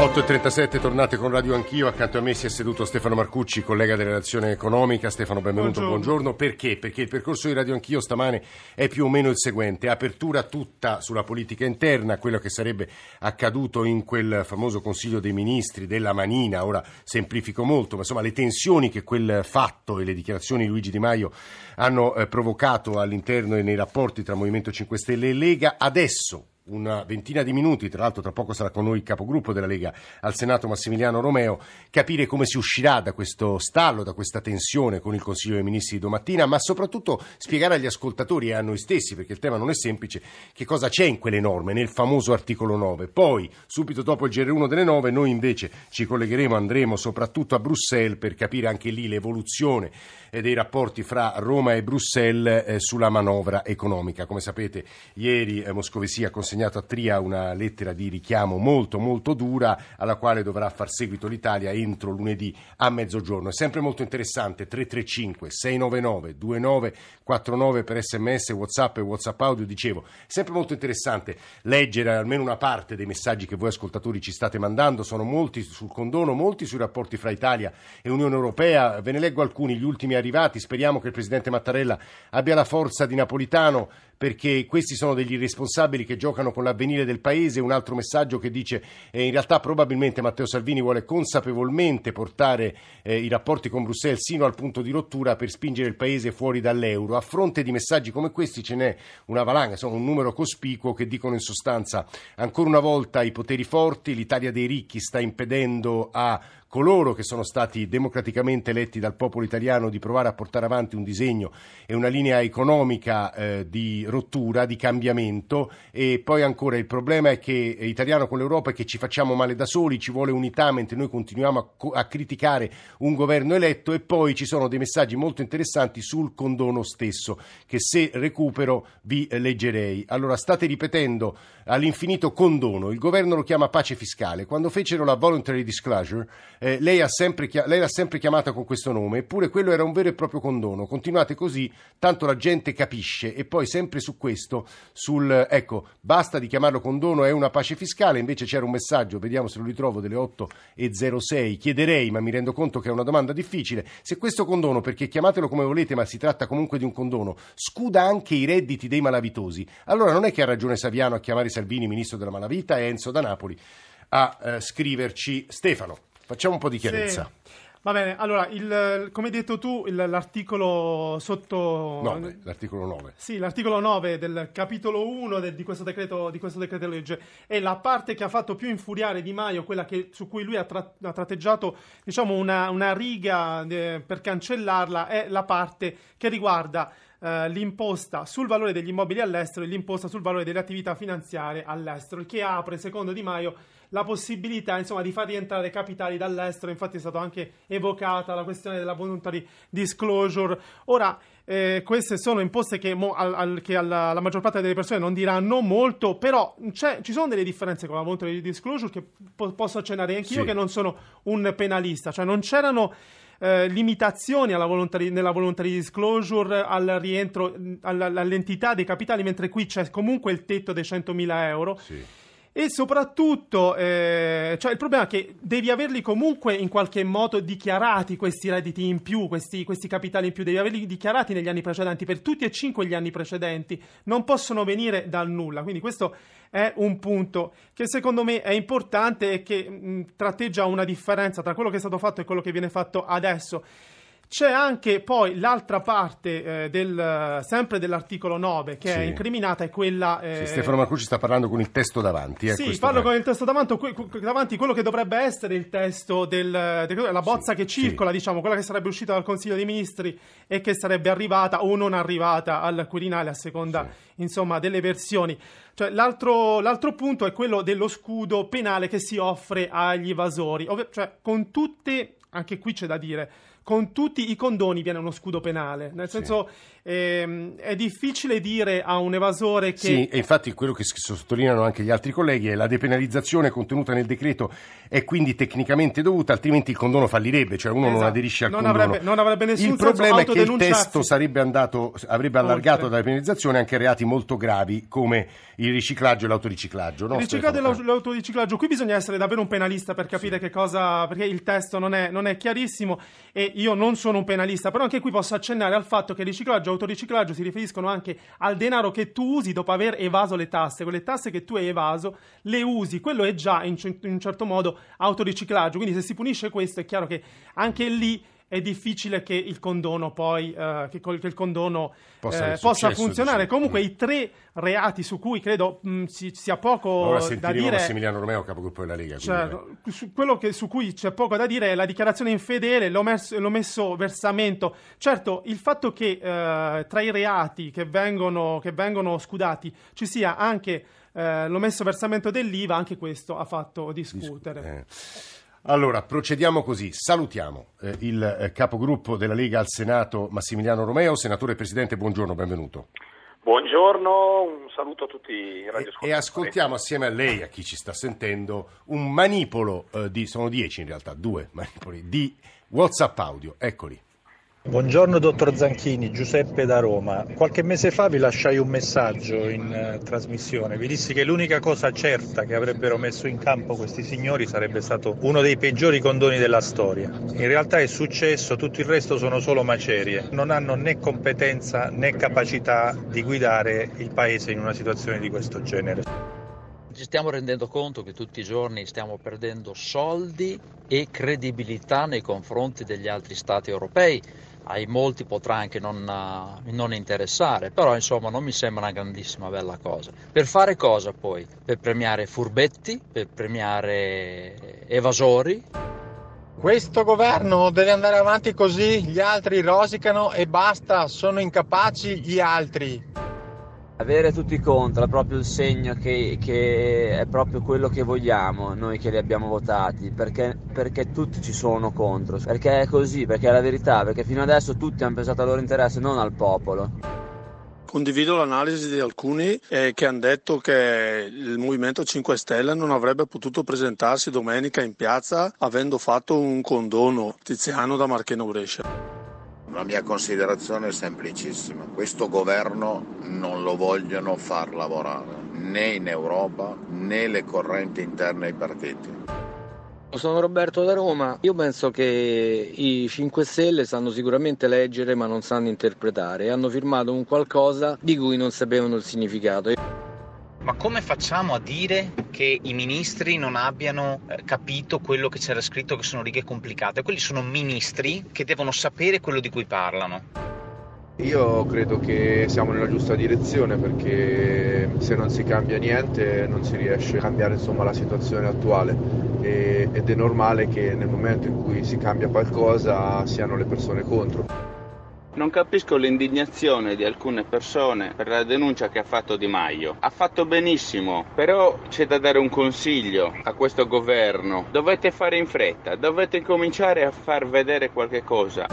8.37, tornate con Radio Anch'io, accanto a me si è seduto Stefano Marcucci, collega della relazione economica. Stefano, benvenuto, buongiorno. buongiorno. Perché? Perché il percorso di Radio Anch'io stamane è più o meno il seguente, apertura tutta sulla politica interna, quello che sarebbe accaduto in quel famoso Consiglio dei Ministri della Manina, ora semplifico molto, ma insomma le tensioni che quel fatto e le dichiarazioni di Luigi Di Maio hanno eh, provocato all'interno e nei rapporti tra Movimento 5 Stelle e Lega, adesso una ventina di minuti, tra l'altro tra poco sarà con noi il capogruppo della Lega al Senato Massimiliano Romeo, capire come si uscirà da questo stallo, da questa tensione con il Consiglio dei Ministri di domattina, ma soprattutto spiegare agli ascoltatori e a noi stessi, perché il tema non è semplice, che cosa c'è in quelle norme, nel famoso articolo 9. Poi, subito dopo il GR1 delle 9, noi invece ci collegheremo, andremo soprattutto a Bruxelles per capire anche lì l'evoluzione eh, dei rapporti fra Roma e Bruxelles eh, sulla manovra economica. Come sapete, ieri eh, Moscovici ha consegnato consegnato a Tria una lettera di richiamo molto molto dura alla quale dovrà far seguito l'Italia entro lunedì a mezzogiorno. È sempre molto interessante. 335 699 2949 per sms, whatsapp e whatsapp audio, dicevo, è sempre molto interessante leggere almeno una parte dei messaggi che voi ascoltatori ci state mandando, sono molti sul condono, molti sui rapporti fra Italia e Unione Europea, ve ne leggo alcuni, gli ultimi arrivati, speriamo che il Presidente Mattarella abbia la forza di Napolitano perché questi sono degli irresponsabili che giocano con l'avvenire del paese. Un altro messaggio che dice eh, in realtà probabilmente Matteo Salvini vuole consapevolmente portare eh, i rapporti con Bruxelles sino al punto di rottura per spingere il paese fuori dall'euro. A fronte di messaggi come questi ce n'è una valanga, insomma un numero cospicuo che dicono in sostanza ancora una volta i poteri forti, l'Italia dei ricchi sta impedendo a coloro che sono stati democraticamente eletti dal popolo italiano di provare a portare avanti un disegno e una linea economica eh, di rottura, di cambiamento. E poi ancora il problema è che è italiano con l'Europa è che ci facciamo male da soli, ci vuole unità mentre noi continuiamo a, a criticare un governo eletto e poi ci sono dei messaggi molto interessanti sul condono stesso che se recupero vi leggerei. Allora state ripetendo all'infinito condono, il governo lo chiama pace fiscale, quando fecero la voluntary disclosure eh, lei, sempre, lei l'ha sempre chiamata con questo nome, eppure quello era un vero e proprio condono. Continuate così, tanto la gente capisce. E poi sempre su questo, sul ecco, basta di chiamarlo condono, è una pace fiscale. Invece c'era un messaggio, vediamo se lo ritrovo, delle 8.06. Chiederei, ma mi rendo conto che è una domanda difficile, se questo condono, perché chiamatelo come volete, ma si tratta comunque di un condono, scuda anche i redditi dei malavitosi. Allora non è che ha ragione Saviano a chiamare Salvini ministro della malavita e Enzo da Napoli a eh, scriverci Stefano. Facciamo un po' di chiarezza. Sì. Va bene, allora, il, come hai detto tu, il, l'articolo sotto... 9, l'articolo 9. Sì, l'articolo 9 del capitolo 1 de, di, questo decreto, di questo decreto legge è la parte che ha fatto più infuriare Di Maio, quella che, su cui lui ha, tra, ha tratteggiato diciamo, una, una riga de, per cancellarla, è la parte che riguarda eh, l'imposta sul valore degli immobili all'estero e l'imposta sul valore delle attività finanziarie all'estero, che apre, secondo Di Maio, la possibilità insomma, di far rientrare capitali dall'estero. Infatti è stata anche evocata la questione della voluntary disclosure. Ora, eh, queste sono imposte che, mo, al, al, che alla, alla, maggior parte delle persone non diranno molto, però ci sono delle differenze con la voluntary disclosure che po- posso accennare anch'io, sì. che non sono un penalista, cioè non c'erano eh, limitazioni voluntary, nella voluntary disclosure al rientro all'entità dei capitali, mentre qui c'è comunque il tetto dei 100.000 euro. Sì. E soprattutto, eh, cioè il problema è che devi averli comunque in qualche modo dichiarati questi redditi in più, questi, questi, capitali in più, devi averli dichiarati negli anni precedenti, per tutti e cinque gli anni precedenti, non possono venire dal nulla. Quindi questo è un punto che secondo me è importante e che mh, tratteggia una differenza tra quello che è stato fatto e quello che viene fatto adesso. C'è anche poi l'altra parte eh, del, sempre dell'articolo 9 che sì. è incriminata, è quella... Eh... Sì, Stefano Marcucci sta parlando con il testo davanti. Eh, sì, parlo con il testo davanti, davanti, quello che dovrebbe essere il testo della bozza sì, che circola, diciamo, quella che sarebbe uscita dal Consiglio dei Ministri e che sarebbe arrivata o non arrivata al Quirinale a seconda, insomma, delle versioni. Cioè, l'altro, l'altro, punto è quello dello scudo penale che si offre agli evasori, Ov- cioè con tutte, anche qui c'è da dire con tutti i condoni viene uno scudo penale, nel senso sì. ehm, è difficile dire a un evasore che... Sì, e infatti quello che sottolineano anche gli altri colleghi è la depenalizzazione contenuta nel decreto è quindi tecnicamente dovuta, altrimenti il condono fallirebbe, cioè uno esatto. non aderisce al non condono. Avrebbe, non avrebbe nessun il problema è che il testo sarebbe andato, avrebbe allargato dalla depenalizzazione anche reati molto gravi come il riciclaggio e l'autoriciclaggio. No, il riciclaggio e l'autoriciclaggio, qui bisogna essere davvero un penalista per capire sì. che cosa, perché il testo non è, non è chiarissimo e io non sono un penalista, però anche qui posso accennare al fatto che riciclaggio e autoriciclaggio si riferiscono anche al denaro che tu usi dopo aver evaso le tasse, quelle tasse che tu hai evaso le usi, quello è già in, in un certo modo autoriciclaggio, quindi se si punisce questo è chiaro che anche lì è difficile che il condono poi eh, che, che, il condono possa, eh, possa funzionare. Diciamo. Comunque mm. i tre reati su cui credo mh, mm, si sia poco da dire Massimiliano Romeo, capogruppo della Lega. Cioè, su quello che, su cui c'è poco da dire è la dichiarazione infedele, l'omesso, l'omesso versamento. Certo, il fatto che eh, tra i reati che vengono, che vengono scudati ci sia anche eh, l'omesso versamento dell'IVA, anche questo ha fatto discutere. Discu- allora, procediamo così. Salutiamo eh, il eh, capogruppo della Lega al Senato, Massimiliano Romeo. Senatore Presidente, buongiorno, benvenuto. Buongiorno, un saluto a tutti i radioascoltatori. E, e ascoltiamo assieme a lei, a chi ci sta sentendo, un manipolo eh, di, sono dieci in realtà, due manipoli, di WhatsApp audio. Eccoli. Buongiorno dottor Zanchini, Giuseppe da Roma. Qualche mese fa vi lasciai un messaggio in uh, trasmissione. Vi dissi che l'unica cosa certa che avrebbero messo in campo questi signori sarebbe stato uno dei peggiori condoni della storia. In realtà è successo, tutto il resto sono solo macerie. Non hanno né competenza né capacità di guidare il paese in una situazione di questo genere. Ci stiamo rendendo conto che tutti i giorni stiamo perdendo soldi e credibilità nei confronti degli altri stati europei ai molti potrà anche non, uh, non, interessare, però insomma non mi sembra una grandissima bella cosa. Per fare cosa poi? Per premiare furbetti, per premiare evasori? Questo governo deve andare avanti così, gli altri rosicano e basta, sono incapaci gli altri. Avere tutti contro è proprio il segno che, che, è proprio quello che vogliamo noi che li abbiamo votati, perché, perché, tutti ci sono contro, perché è così, perché è la verità, perché fino adesso tutti hanno pensato al loro interesse, non al popolo. Condivido l'analisi di alcuni eh, che hanno detto che il Movimento 5 Stelle non avrebbe potuto presentarsi domenica in piazza avendo fatto un condono tiziano da Marcheno Brescia. La mia considerazione è semplicissima. Questo governo non lo vogliono far lavorare né in Europa né le correnti interne ai partiti. Sono Roberto da Roma. Io penso che i 5 Stelle sanno sicuramente leggere ma non sanno interpretare. Hanno firmato un qualcosa di cui non sapevano il significato. Ma come facciamo a dire che i ministri non abbiano eh, capito quello che c'era scritto, che sono righe complicate? Quelli sono ministri che devono sapere quello di cui parlano. Io credo che siamo nella giusta direzione perché se non si cambia niente non si riesce a cambiare insomma, la situazione attuale e, ed è normale che nel momento in cui si cambia qualcosa siano le persone contro. Non capisco l'indignazione di alcune persone per la denuncia che ha fatto Di Maio. Ha fatto benissimo, però c'è da dare un consiglio a questo governo. Dovete fare in fretta, dovete cominciare a far vedere qualche cosa.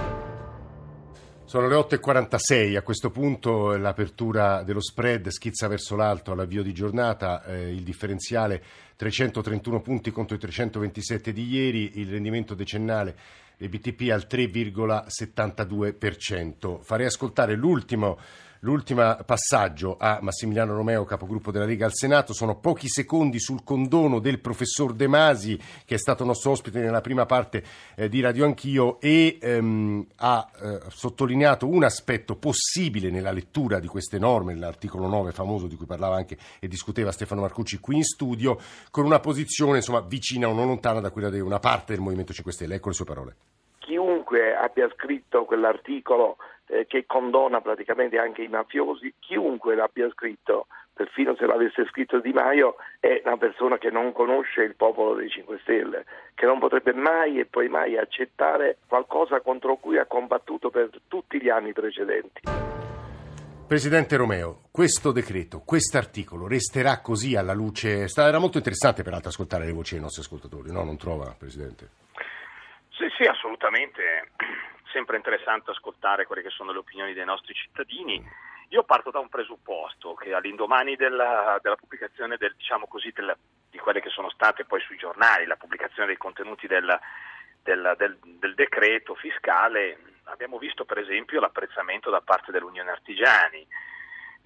Sono le 8.46, a questo punto l'apertura dello spread schizza verso l'alto all'avvio di giornata, eh, il differenziale 331 punti contro i 327 di ieri, il rendimento decennale BTP al 3,72%. Farei ascoltare l'ultimo L'ultimo passaggio a Massimiliano Romeo, capogruppo della Lega al Senato, sono pochi secondi sul condono del professor De Masi, che è stato nostro ospite nella prima parte eh, di Radio Anch'io e ehm, ha eh, sottolineato un aspetto possibile nella lettura di queste norme, l'articolo 9 famoso di cui parlava anche e discuteva Stefano Marcucci qui in studio, con una posizione insomma, vicina o non lontana da quella di una parte del Movimento 5 Stelle. Ecco le sue parole. Chiunque abbia scritto quell'articolo eh, che condona praticamente anche i mafiosi, chiunque l'abbia scritto, perfino se l'avesse scritto Di Maio, è una persona che non conosce il popolo dei 5 Stelle, che non potrebbe mai e poi mai accettare qualcosa contro cui ha combattuto per tutti gli anni precedenti. Presidente Romeo, questo decreto, questo articolo resterà così alla luce? Era molto interessante peraltro ascoltare le voci dei nostri ascoltatori, no? Non trova, Presidente? Sì, sì, assolutamente sempre interessante ascoltare quelle che sono le opinioni dei nostri cittadini. Io parto da un presupposto che all'indomani della, della pubblicazione del, diciamo così, del, di quelle che sono state poi sui giornali, la pubblicazione dei contenuti del, del, del, del decreto fiscale, abbiamo visto per esempio l'apprezzamento da parte dell'Unione Artigiani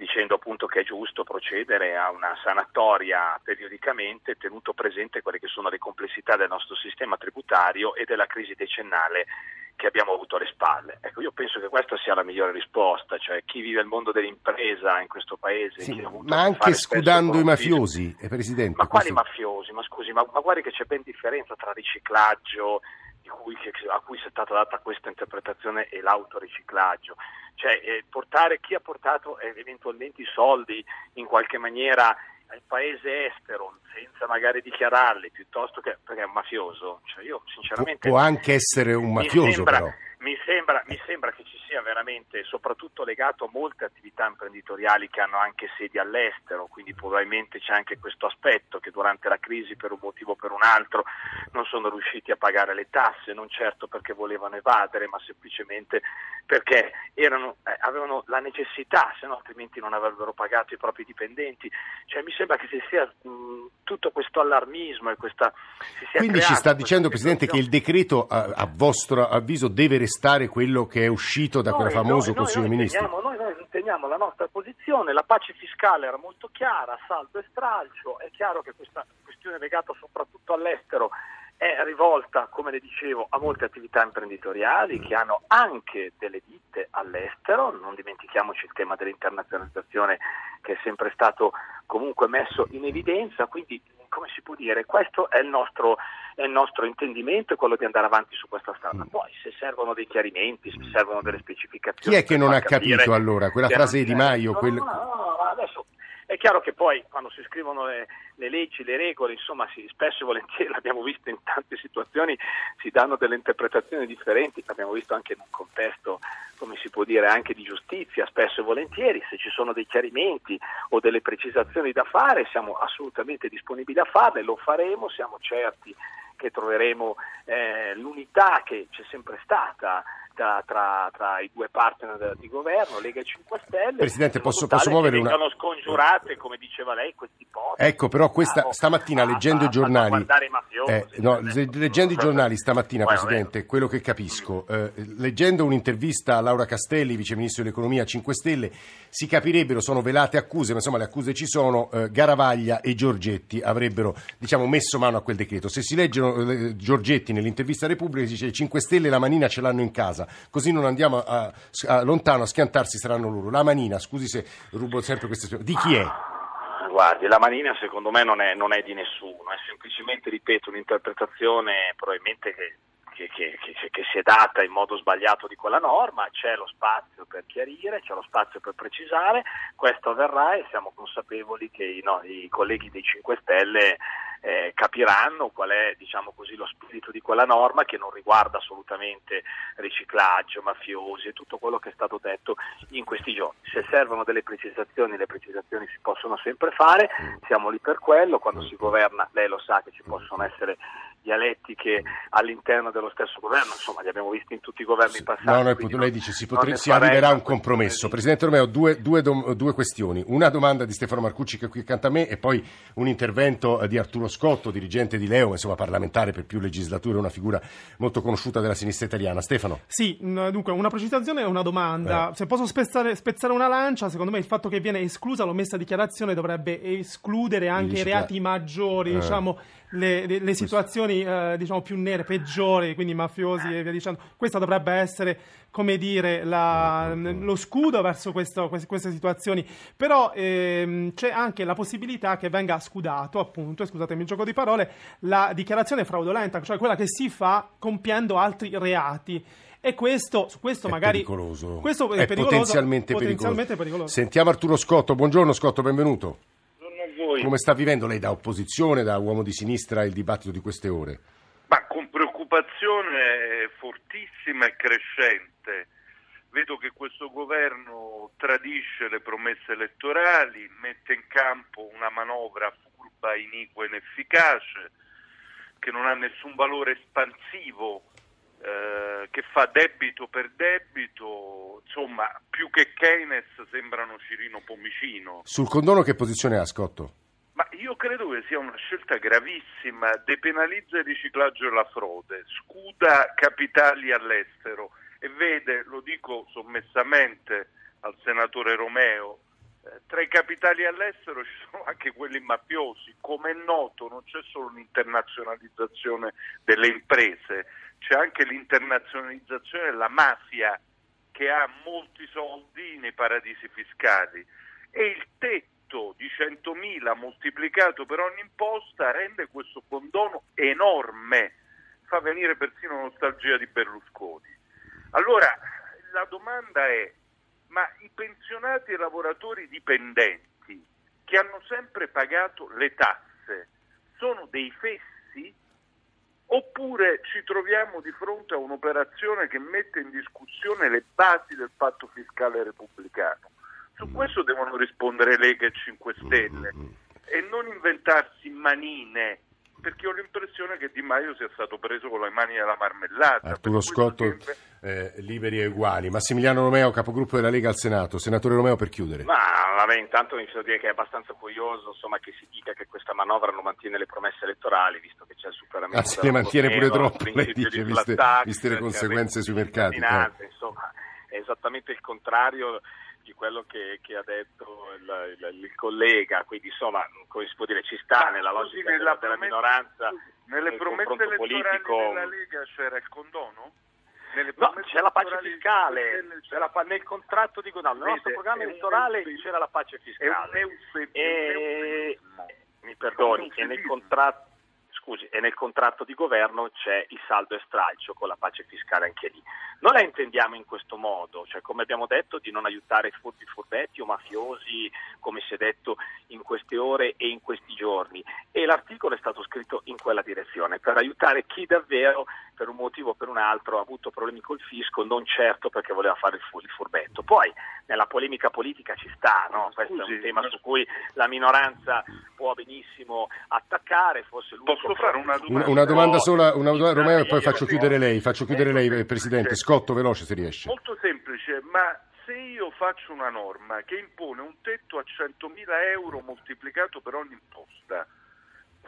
dicendo appunto che è giusto procedere a una sanatoria periodicamente tenuto presente quelle che sono le complessità del nostro sistema tributario e della crisi decennale che abbiamo avuto alle spalle. Ecco, io penso che questa sia la migliore risposta, cioè chi vive il mondo dell'impresa in questo paese. Sì, ma anche scudando i mafiosi, eh, Presidente. Ma quali questo... mafiosi? Ma scusi, ma, ma guardi che c'è ben differenza tra riciclaggio, cui, che, a cui è stata data questa interpretazione e l'autoriciclaggio. Cioè, eh, portare, chi ha portato eh, eventualmente i soldi in qualche maniera al paese estero senza magari dichiararli piuttosto che perché è un mafioso cioè io sinceramente può anche essere un mafioso sembra, però mi sembra, mi sembra, che ci sia veramente, soprattutto legato a molte attività imprenditoriali che hanno anche sedi all'estero, quindi probabilmente c'è anche questo aspetto che durante la crisi per un motivo o per un altro non sono riusciti a pagare le tasse, non certo perché volevano evadere, ma semplicemente perché erano, eh, avevano la necessità, se no altrimenti non avrebbero pagato i propri dipendenti. Cioè, mi sembra che ci sia mh, tutto questo allarmismo e questa... Quindi ci sta dicendo, Presidente, che il decreto a, a vostro avviso deve restare restare quello che è uscito da noi, quel famoso noi, Consiglio dei Ministri? Noi, noi riteniamo la nostra posizione, la pace fiscale era molto chiara, saldo e stralcio, è chiaro che questa questione legata soprattutto all'estero è rivolta, come le dicevo, a molte attività imprenditoriali che hanno anche delle ditte all'estero, non dimentichiamoci il tema dell'internazionalizzazione che è sempre stato comunque messo in evidenza, quindi come si può dire, questo è il nostro, è il nostro intendimento quello di andare avanti su questa strada. Mm. Poi se servono dei chiarimenti, se servono delle specificazioni... Chi è che non ha capito allora quella frase di Di Maio? No, quel... no, no, adesso è chiaro che poi quando si scrivono le, le leggi, le regole, insomma, si, spesso e volentieri, l'abbiamo visto in tante situazioni, si danno delle interpretazioni differenti, l'abbiamo visto anche in un contesto, come si può dire, anche di giustizia, spesso e volentieri, se ci sono dei chiarimenti o delle precisazioni da fare, siamo assolutamente disponibili a farle, lo faremo, siamo certi che troveremo eh, l'unità che c'è sempre stata tra, tra, tra, i due partner di governo, Lega e 5 Stelle. Presidente, posso, posso muovere una... vengano scongiurate, come diceva lei, questi ipotesi. Ecco, però questa, ah, stamattina leggendo i giornali... Eh, no, leggendo i giornali stamattina, Presidente, quello che capisco, eh, leggendo un'intervista a Laura Castelli, Vice Ministro dell'Economia 5 Stelle, si capirebbero, sono velate accuse, ma insomma le accuse ci sono, eh, Garavaglia e Giorgetti avrebbero diciamo, messo mano a quel decreto. Se si leggono eh, Giorgetti nell'intervista a Repubblica, si dice 5 Stelle la manina ce l'hanno in casa, così non andiamo a, a, lontano, a schiantarsi saranno loro. La manina, scusi se rubo sempre queste di chi è? Guardi, la manina secondo me non è, non è di nessuno, è semplicemente, ripeto, un'interpretazione probabilmente che che, che, che, che, si è data in modo sbagliato di quella norma, c'è lo spazio per chiarire, c'è lo spazio per precisare, questo avverrà e siamo consapevoli che no, i colleghi dei 5 Stelle eh, capiranno qual è diciamo così, lo spirito di quella norma che non riguarda assolutamente riciclaggio, mafiosi e tutto quello che è stato detto in questi giorni. Se servono delle precisazioni, le precisazioni si possono sempre fare, siamo lì per quello, quando si governa lei lo sa che ci possono essere dialettiche all'interno dello stesso governo, insomma li abbiamo visti in tutti i governi passati. No, no, lei dice si, potre, si arriverà a un compromesso. Presidente Romeo, due, due, due, questioni. Una domanda di Stefano Marcucci che è qui accanto a me e poi un intervento di Arturo Scotto, dirigente di Leo, insomma parlamentare per più legislature, una figura molto conosciuta della sinistra italiana. Stefano. Sì, dunque una precisazione e una domanda. Eh. Se posso spezzare, spezzare, una lancia, secondo me il fatto che viene esclusa l'omessa dichiarazione dovrebbe escludere anche i reati maggiori, eh. diciamo le, le, le situazioni eh, diciamo più nere, peggiori, quindi mafiosi e via dicendo. Questa dovrebbe essere, come dire, la, lo scudo verso questo, queste, queste, situazioni. Però ehm, c'è anche la possibilità che venga scudato, appunto, scusatemi il gioco di parole, la dichiarazione fraudolenta, cioè quella che si fa compiendo altri reati. E questo, su questo è magari. Pericoloso. Questo è, è pericoloso, potenzialmente, potenzialmente pericoloso. pericoloso. Sentiamo Arturo Scotto. Buongiorno Scotto, benvenuto voi. Come sta vivendo lei da opposizione, da uomo di sinistra, il dibattito di queste ore? Ma con preoccupazione fortissima e crescente. Vedo che questo governo tradisce le promesse elettorali, mette in campo una manovra furba, iniqua e inefficace, che non ha nessun valore espansivo eh, che fa debito per debito, insomma, più che Keynes sembrano Cirino Pomicino. Sul condono che posizione ha Scotto? Ma io credo che sia una scelta gravissima, depenalizza il riciclaggio e la frode, scuda capitali all'estero. E vede, lo dico sommessamente al senatore Romeo, eh, tra i capitali all'estero ci sono anche quelli mafiosi, come è noto non c'è solo un'internazionalizzazione delle imprese, c'è anche l'internazionalizzazione della mafia che ha molti soldi nei paradisi fiscali. E il tetto di 100.000 moltiplicato per ogni imposta rende questo condono enorme, fa venire persino nostalgia di Berlusconi. Allora la domanda è, ma i pensionati e lavoratori dipendenti che hanno sempre pagato le tasse sono dei fessi? Oppure ci troviamo di fronte a un'operazione che mette in discussione le basi del patto fiscale repubblicano? Su questo devono rispondere Lega e 5 Stelle e non inventarsi manine perché ho l'impressione che Di Maio sia stato preso con le mani alla marmellata. Arturo Scotto, sempre... eh, liberi e uguali. Massimiliano Romeo, capogruppo della Lega al Senato. Senatore Romeo, per chiudere. Ma vabbè, intanto mi a dire che è abbastanza curioso insomma, che si dica che questa manovra non mantiene le promesse elettorali, visto che c'è il superamento. Anzi, le mantiene pure troppo, lei dice, viste, viste le conseguenze sui mercati. Eh. Insomma, è esattamente il contrario di quello che, che ha detto il, il, il, collega, quindi insomma, come si può dire, ci sta Ma nella logica della, della minoranza. Nelle nel promesse elettorali politico. della Lega c'era il condono? Nelle No, c'è la pace fiscale, la nel contratto di governo, nel nostro programma elettorale c'era la pace fiscale. E, mi perdoni, e nel, contratto, scusi, e nel contratto di governo c'è il saldo e stralcio con la pace fiscale anche lì. Noi la intendiamo in questo modo, cioè come abbiamo detto di non aiutare furbi furbetti o mafiosi, come si è detto in queste ore e in questi giorni. E l'articolo è stato scritto in quella direzione, per aiutare chi davvero, per un motivo o per un altro, ha avuto problemi col fisco, non certo perché voleva fare il, fu- il furbetto. Poi nella polemica politica ci sta, no? questo è Scusi, un tema ma- su cui la minoranza può benissimo attaccare, forse Posso fare una problema- Una, domanda No, sola, una domanda, Romeo, e poi io- faccio chiudere lei. Faccio chiudere lei, eh, Presidente. Scotto, veloce se riesce. Molto semplice, ma se io faccio una norma che impone un tetto a 100.000 euro moltiplicato per ogni imposta,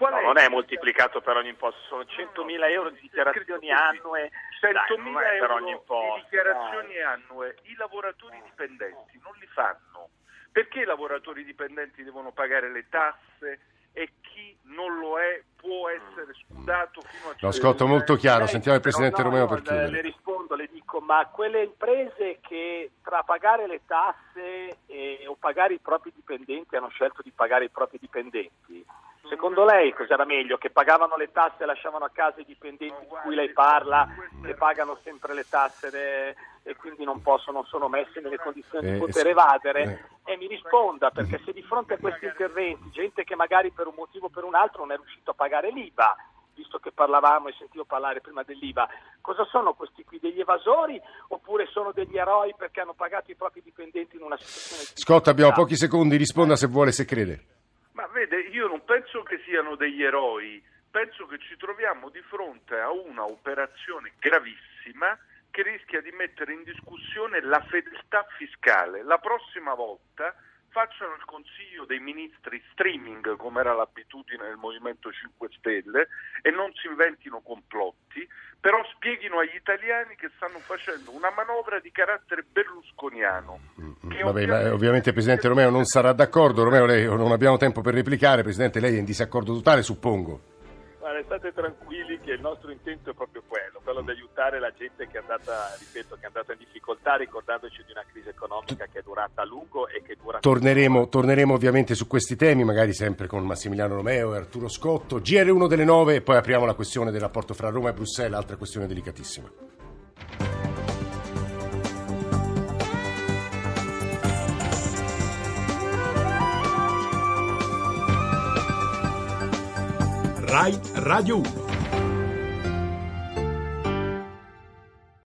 qual No, è non è moltiplicato per ogni imposta, sono 100.000 euro di dichiarazioni annue. Dai, 100.000 non è per euro ogni di imposta. dichiarazioni annue, i lavoratori dipendenti non li fanno. Perché i lavoratori dipendenti devono pagare le tasse e chi non lo è può essere scudato fino a No, Scotto, molto chiaro. Sentiamo il Presidente No, no, Romeo no, per le, le chiudere. rispondo, le dico, ma quelle imprese che tra pagare le tasse e, o pagare i propri dipendenti hanno scelto di pagare i propri dipendenti, secondo lei cos'era meglio? Che pagavano le tasse e lasciavano a casa i dipendenti di cui lei parla, che pagano sempre le tasse de- e quindi non possono, sono messi nelle condizioni Eh, di poter sì. evadere? E mi risponda, perché se di fronte a questi interventi, gente che magari per un motivo o per un altro non è riuscito a pagare l'IVA, visto che parlavamo e sentivo parlare prima dell'IVA, cosa sono questi qui? Degli evasori oppure sono degli eroi perché hanno pagato i propri dipendenti in una situazione di Scotto, abbiamo pochi secondi. Risponda se vuole, se crede. Ma vede, io non penso che siano degli eroi, penso che ci troviamo di fronte a una operazione gravissima che rischia di mettere in discussione la fedeltà fiscale. La prossima volta facciano il Consiglio dei Ministri streaming, come era l'abitudine del Movimento 5 Stelle, e non si inventino complotti, però spieghino agli italiani che stanno facendo una manovra di carattere berlusconiano. che Vabbè, ma, ovviamente- ovviamente Presidente Romeo non sarà d'accordo. Romeo, lei non abbiamo tempo per replicare. Presidente, lei è in disaccordo totale, suppongo. State tranquilli che il nostro intento è proprio quello, quello di aiutare la gente che è andata, ripeto, che è andata in difficoltà, ricordandoci di una crisi economica che è durata a lungo e che dura Torneremo, torneremo ovviamente su questi temi, magari sempre con Massimiliano Romeo e Arturo Scotto. GR1 delle 9 e poi apriamo la questione del rapporto fra Roma e Bruxelles, altra questione delicatissima. Rai Radio 1.